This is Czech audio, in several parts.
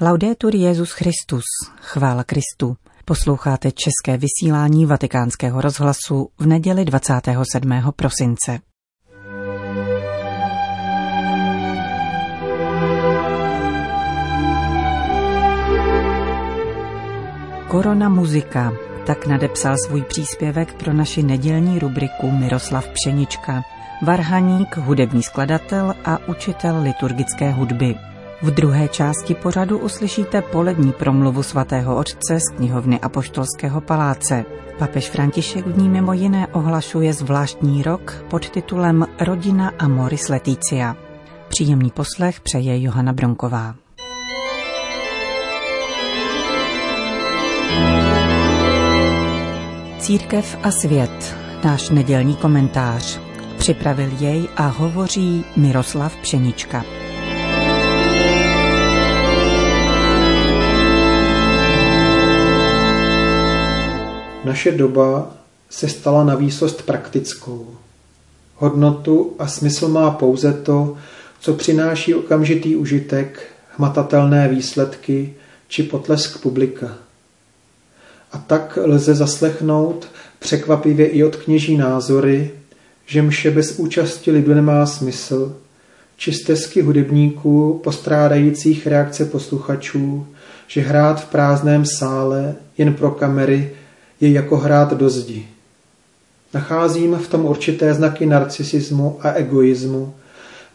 Laudetur Jezus Christus, chvála Kristu. Posloucháte české vysílání Vatikánského rozhlasu v neděli 27. prosince. Korona muzika, tak nadepsal svůj příspěvek pro naši nedělní rubriku Miroslav Pšenička, varhaník, hudební skladatel a učitel liturgické hudby. V druhé části pořadu uslyšíte polední promluvu svatého otce z knihovny Apoštolského paláce. Papež František v ní mimo jiné ohlašuje zvláštní rok pod titulem Rodina Amoris Leticia. Příjemný poslech přeje Johana Bronková. Církev a svět, náš nedělní komentář. Připravil jej a hovoří Miroslav Pšenička. Naše doba se stala na výsost praktickou. Hodnotu a smysl má pouze to, co přináší okamžitý užitek, hmatatelné výsledky či potlesk publika. A tak lze zaslechnout překvapivě i od kněží názory, že mše bez účasti lidu nemá smysl, či stezky hudebníků postrádajících reakce posluchačů, že hrát v prázdném sále jen pro kamery je jako hrát do zdi. Nacházím v tom určité znaky narcisismu a egoismu,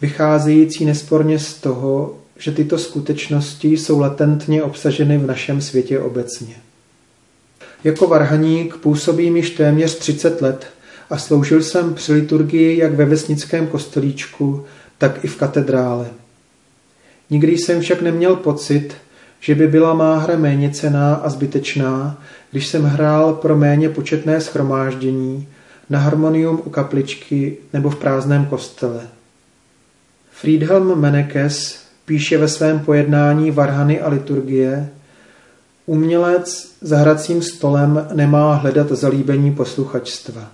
vycházející nesporně z toho, že tyto skutečnosti jsou latentně obsaženy v našem světě obecně. Jako varhaník působím již téměř 30 let a sloužil jsem při liturgii jak ve vesnickém kostelíčku, tak i v katedrále. Nikdy jsem však neměl pocit, že by byla má hra méně cená a zbytečná, když jsem hrál pro méně početné schromáždění, na harmonium u kapličky nebo v prázdném kostele. Friedhelm Menekes píše ve svém pojednání Varhany a liturgie, Umělec za hracím stolem nemá hledat zalíbení posluchačstva.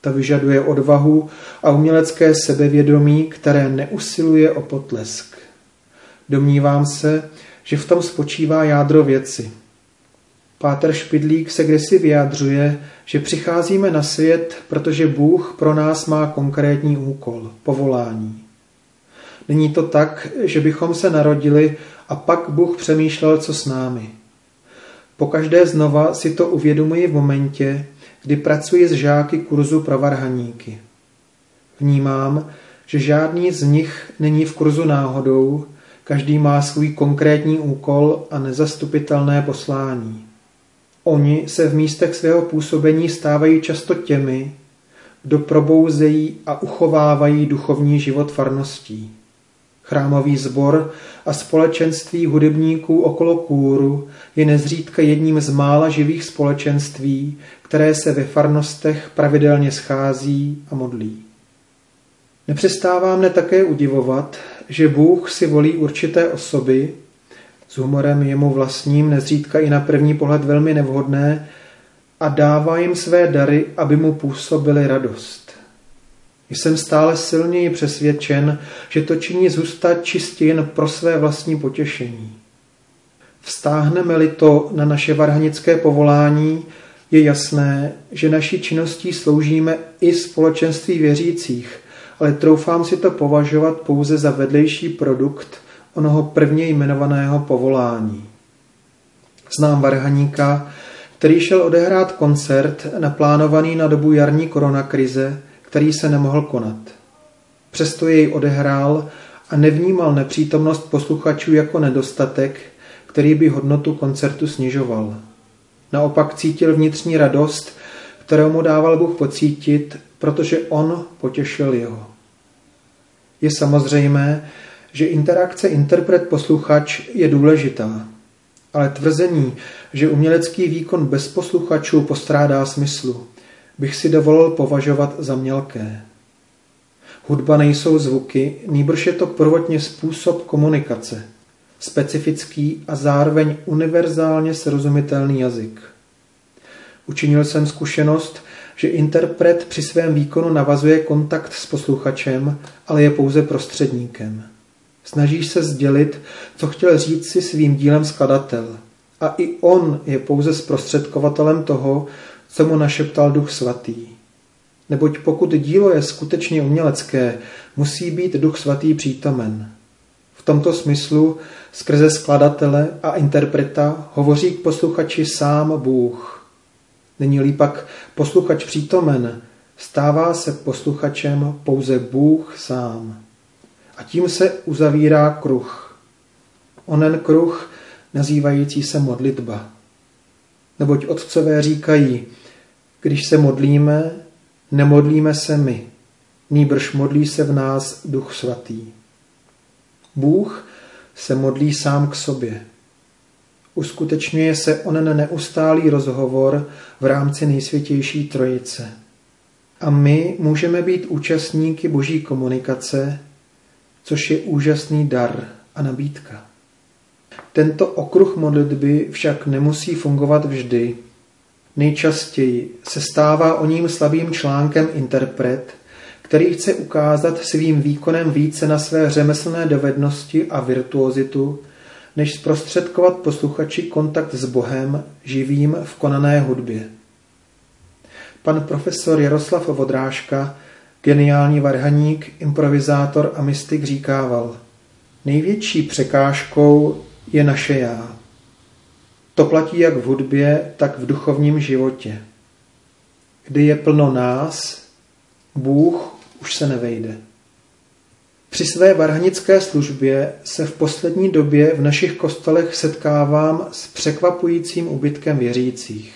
Ta vyžaduje odvahu a umělecké sebevědomí, které neusiluje o potlesk. Domnívám se, že v tom spočívá jádro věci. Páter Špidlík se kdysi vyjadřuje, že přicházíme na svět, protože Bůh pro nás má konkrétní úkol, povolání. Není to tak, že bychom se narodili a pak Bůh přemýšlel, co s námi. Pokaždé znova si to uvědomuji v momentě, kdy pracuji s žáky kurzu pro varhaníky. Vnímám, že žádný z nich není v kurzu náhodou, každý má svůj konkrétní úkol a nezastupitelné poslání. Oni se v místech svého působení stávají často těmi, kdo probouzejí a uchovávají duchovní život farností. Chrámový sbor a společenství hudebníků okolo kůru je nezřídka jedním z mála živých společenství, které se ve farnostech pravidelně schází a modlí. Nepřestává mne také udivovat, že Bůh si volí určité osoby, s humorem jemu vlastním, nezřídka i na první pohled velmi nevhodné, a dává jim své dary, aby mu působili radost. Jsem stále silněji přesvědčen, že to činí zůstat čistě jen pro své vlastní potěšení. Vstáhneme-li to na naše varhanické povolání, je jasné, že naší činností sloužíme i společenství věřících, ale troufám si to považovat pouze za vedlejší produkt onoho prvně jmenovaného povolání. Znám varhaníka, který šel odehrát koncert naplánovaný na dobu jarní koronakrize, který se nemohl konat. Přesto jej odehrál a nevnímal nepřítomnost posluchačů jako nedostatek, který by hodnotu koncertu snižoval. Naopak cítil vnitřní radost, kterou mu dával Bůh pocítit, protože on potěšil jeho. Je samozřejmé, že interakce interpret-posluchač je důležitá, ale tvrzení, že umělecký výkon bez posluchačů postrádá smyslu, bych si dovolil považovat za mělké. Hudba nejsou zvuky, nýbrž je to prvotně způsob komunikace, specifický a zároveň univerzálně srozumitelný jazyk. Učinil jsem zkušenost, že interpret při svém výkonu navazuje kontakt s posluchačem, ale je pouze prostředníkem. Snažíš se sdělit, co chtěl říct si svým dílem skladatel. A i on je pouze zprostředkovatelem toho, co mu našeptal Duch Svatý. Neboť pokud dílo je skutečně umělecké, musí být Duch Svatý přítomen. V tomto smyslu skrze skladatele a interpreta hovoří k posluchači sám Bůh. Není-li pak posluchač přítomen, stává se posluchačem pouze Bůh sám. A tím se uzavírá kruh. Onen kruh, nazývající se modlitba. Neboť otcové říkají, když se modlíme, nemodlíme se my, nýbrž modlí se v nás Duch Svatý. Bůh se modlí sám k sobě. Uskutečňuje se onen neustálý rozhovor v rámci nejsvětější trojice. A my můžeme být účastníky boží komunikace, což je úžasný dar a nabídka. Tento okruh modlitby však nemusí fungovat vždy. Nejčastěji se stává o ním slabým článkem interpret, který chce ukázat svým výkonem více na své řemeslné dovednosti a virtuozitu, než zprostředkovat posluchači kontakt s Bohem živým v konané hudbě. Pan profesor Jaroslav Vodrážka, geniální varhaník, improvizátor a mystik říkával, největší překážkou je naše já. To platí jak v hudbě, tak v duchovním životě. Kdy je plno nás, Bůh už se nevejde. Při své varhanické službě se v poslední době v našich kostelech setkávám s překvapujícím ubytkem věřících.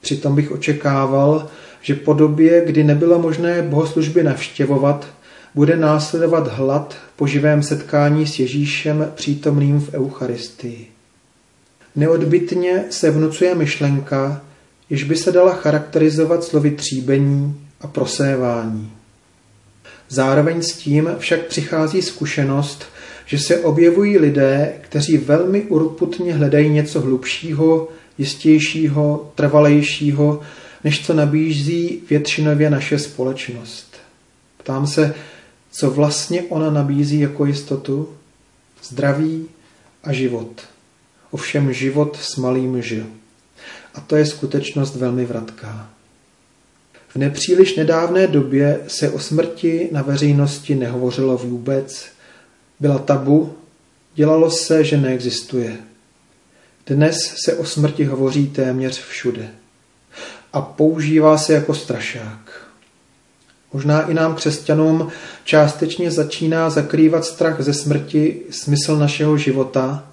Přitom bych očekával, že po době, kdy nebylo možné bohoslužby navštěvovat, bude následovat hlad po živém setkání s Ježíšem přítomným v Eucharistii. Neodbitně se vnucuje myšlenka, jež by se dala charakterizovat slovy tříbení a prosévání. Zároveň s tím však přichází zkušenost, že se objevují lidé, kteří velmi urputně hledají něco hlubšího, jistějšího, trvalejšího, než co nabízí většinově naše společnost. Ptám se, co vlastně ona nabízí jako jistotu? Zdraví a život. Ovšem život s malým ž. A to je skutečnost velmi vratká. V nepříliš nedávné době se o smrti na veřejnosti nehovořilo vůbec. Byla tabu, dělalo se, že neexistuje. Dnes se o smrti hovoří téměř všude. A používá se jako strašák. Možná i nám křesťanům částečně začíná zakrývat strach ze smrti smysl našeho života,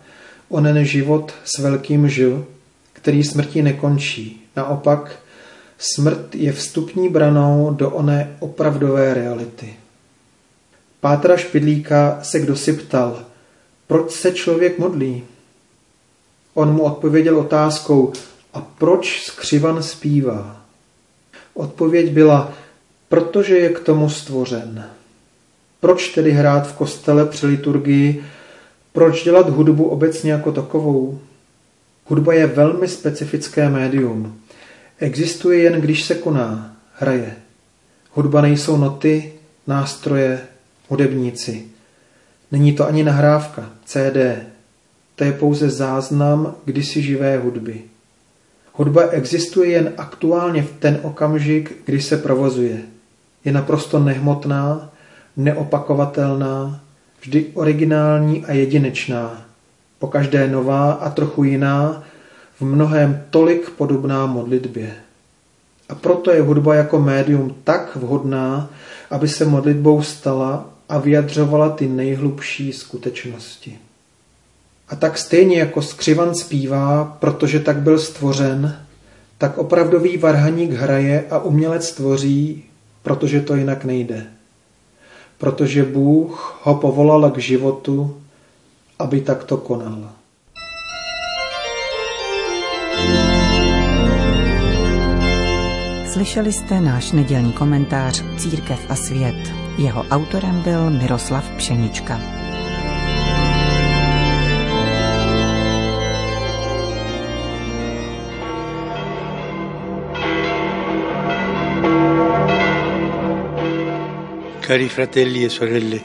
onen život s velkým ž, který smrti nekončí. Naopak, Smrt je vstupní branou do oné opravdové reality. Pátra Špidlíka se kdo si ptal, proč se člověk modlí? On mu odpověděl otázkou, a proč skřivan zpívá? Odpověď byla, protože je k tomu stvořen. Proč tedy hrát v kostele při liturgii? Proč dělat hudbu obecně jako takovou? Hudba je velmi specifické médium. Existuje jen, když se koná, hraje. Hudba nejsou noty, nástroje, hudebníci. Není to ani nahrávka, CD. To je pouze záznam kdysi živé hudby. Hudba existuje jen aktuálně v ten okamžik, kdy se provozuje. Je naprosto nehmotná, neopakovatelná, vždy originální a jedinečná, pokaždé nová a trochu jiná, v mnohem tolik podobná modlitbě. A proto je hudba jako médium tak vhodná, aby se modlitbou stala a vyjadřovala ty nejhlubší skutečnosti. A tak stejně jako skřivan zpívá, protože tak byl stvořen, tak opravdový varhaník hraje a umělec tvoří, protože to jinak nejde. Protože Bůh ho povolal k životu, aby takto konal. Slyšeli jste náš nedělní komentář Církev a svět. Jeho autorem byl Miroslav Pšenička. Cari fratelli e sorelle,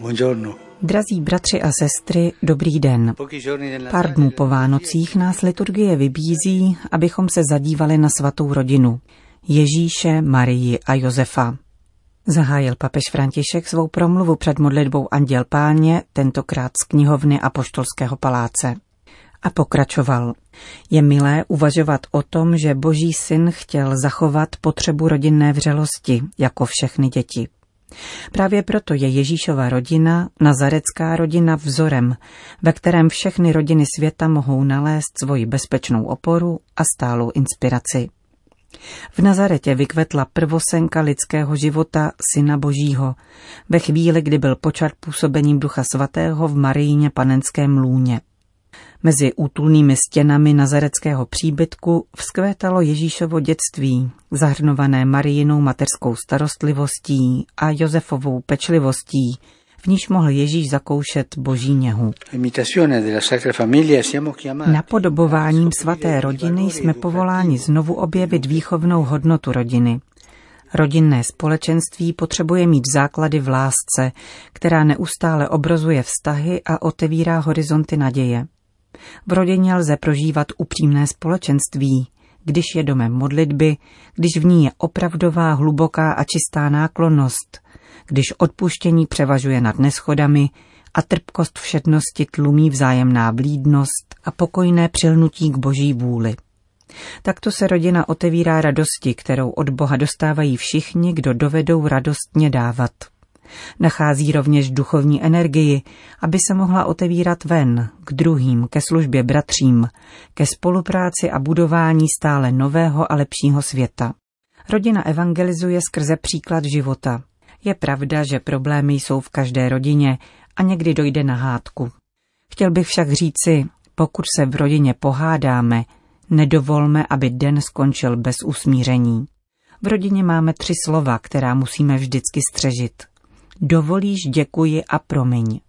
buongiorno. Drazí bratři a sestry, dobrý den. Pár dnů po Vánocích nás liturgie vybízí, abychom se zadívali na svatou rodinu. Ježíše, Marii a Josefa. Zahájil papež František svou promluvu před modlitbou Anděl Páně, tentokrát z knihovny a poštolského paláce. A pokračoval. Je milé uvažovat o tom, že boží syn chtěl zachovat potřebu rodinné vřelosti, jako všechny děti. Právě proto je Ježíšova rodina, nazarecká rodina vzorem, ve kterém všechny rodiny světa mohou nalézt svoji bezpečnou oporu a stálou inspiraci. V Nazaretě vykvetla prvosenka lidského života Syna Božího, ve chvíli, kdy byl počat působením Ducha Svatého v Marijně panenském lůně. Mezi útulnými stěnami nazareckého příbytku vzkvétalo Ježíšovo dětství, zahrnované Marijinou mateřskou starostlivostí a Josefovou pečlivostí, v níž mohl Ježíš zakoušet boží něhu. Napodobováním svaté rodiny jsme povoláni znovu objevit výchovnou hodnotu rodiny. Rodinné společenství potřebuje mít základy v lásce, která neustále obrozuje vztahy a otevírá horizonty naděje. V rodině lze prožívat upřímné společenství, když je domem modlitby, když v ní je opravdová, hluboká a čistá náklonnost, když odpuštění převažuje nad neschodami a trpkost všednosti tlumí vzájemná blídnost a pokojné přilnutí k boží vůli. Takto se rodina otevírá radosti, kterou od Boha dostávají všichni, kdo dovedou radostně dávat. Nachází rovněž duchovní energii, aby se mohla otevírat ven, k druhým, ke službě bratřím, ke spolupráci a budování stále nového a lepšího světa. Rodina evangelizuje skrze příklad života. Je pravda, že problémy jsou v každé rodině a někdy dojde na hádku. Chtěl bych však říci, pokud se v rodině pohádáme, nedovolme, aby den skončil bez usmíření. V rodině máme tři slova, která musíme vždycky střežit. Dovolíš, děkuji a promiň.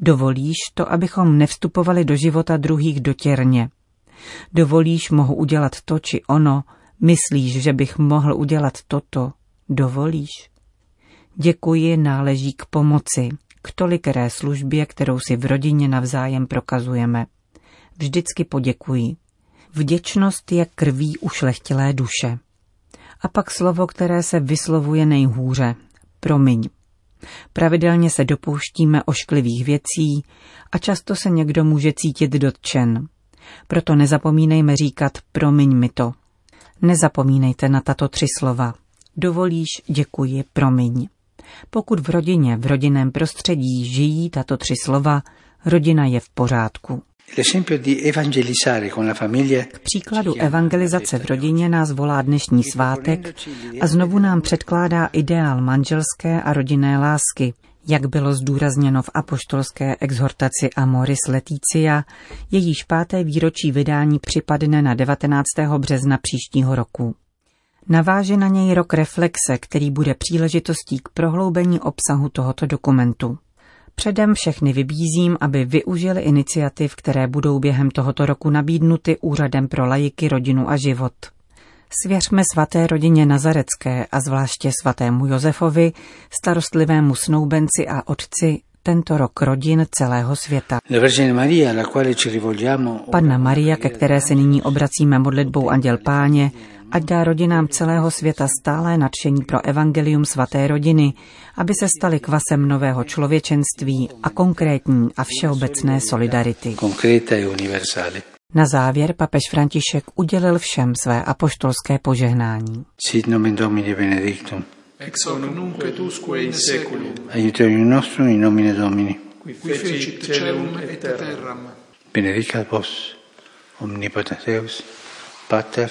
Dovolíš to, abychom nevstupovali do života druhých dotěrně. Dovolíš, mohu udělat to či ono, myslíš, že bych mohl udělat toto, dovolíš. Děkuji náleží k pomoci, k tolikeré službě, kterou si v rodině navzájem prokazujeme. Vždycky poděkuji. Vděčnost je krví ušlechtilé duše. A pak slovo, které se vyslovuje nejhůře. Promiň. Pravidelně se dopouštíme ošklivých věcí a často se někdo může cítit dotčen. Proto nezapomínejme říkat promiň mi to. Nezapomínejte na tato tři slova. Dovolíš, děkuji, promiň. Pokud v rodině, v rodinném prostředí žijí tato tři slova, rodina je v pořádku. K příkladu evangelizace v rodině nás volá dnešní svátek a znovu nám předkládá ideál manželské a rodinné lásky, jak bylo zdůrazněno v apoštolské exhortaci Amoris Leticia, jejíž páté výročí vydání připadne na 19. března příštího roku. Naváže na něj rok reflexe, který bude příležitostí k prohloubení obsahu tohoto dokumentu. Předem všechny vybízím, aby využili iniciativ, které budou během tohoto roku nabídnuty Úřadem pro lajiky, rodinu a život. Svěřme svaté rodině Nazarecké a zvláště svatému Josefovi, starostlivému snoubenci a otci, tento rok rodin celého světa. Panna Maria, ke které se nyní obracíme modlitbou Anděl Páně, ať dá rodinám celého světa stálé nadšení pro evangelium svaté rodiny, aby se staly kvasem nového člověčenství a konkrétní a všeobecné solidarity. E Na závěr papež František udělil všem své apoštolské požehnání. Sit nomen Domini benedictum. Ex hoc nunc et usque in seculum. Aiuterium nostrum in nomine Domini. Qui fecit celum et terram. Benedicat vos, omnipotens Deus, Pater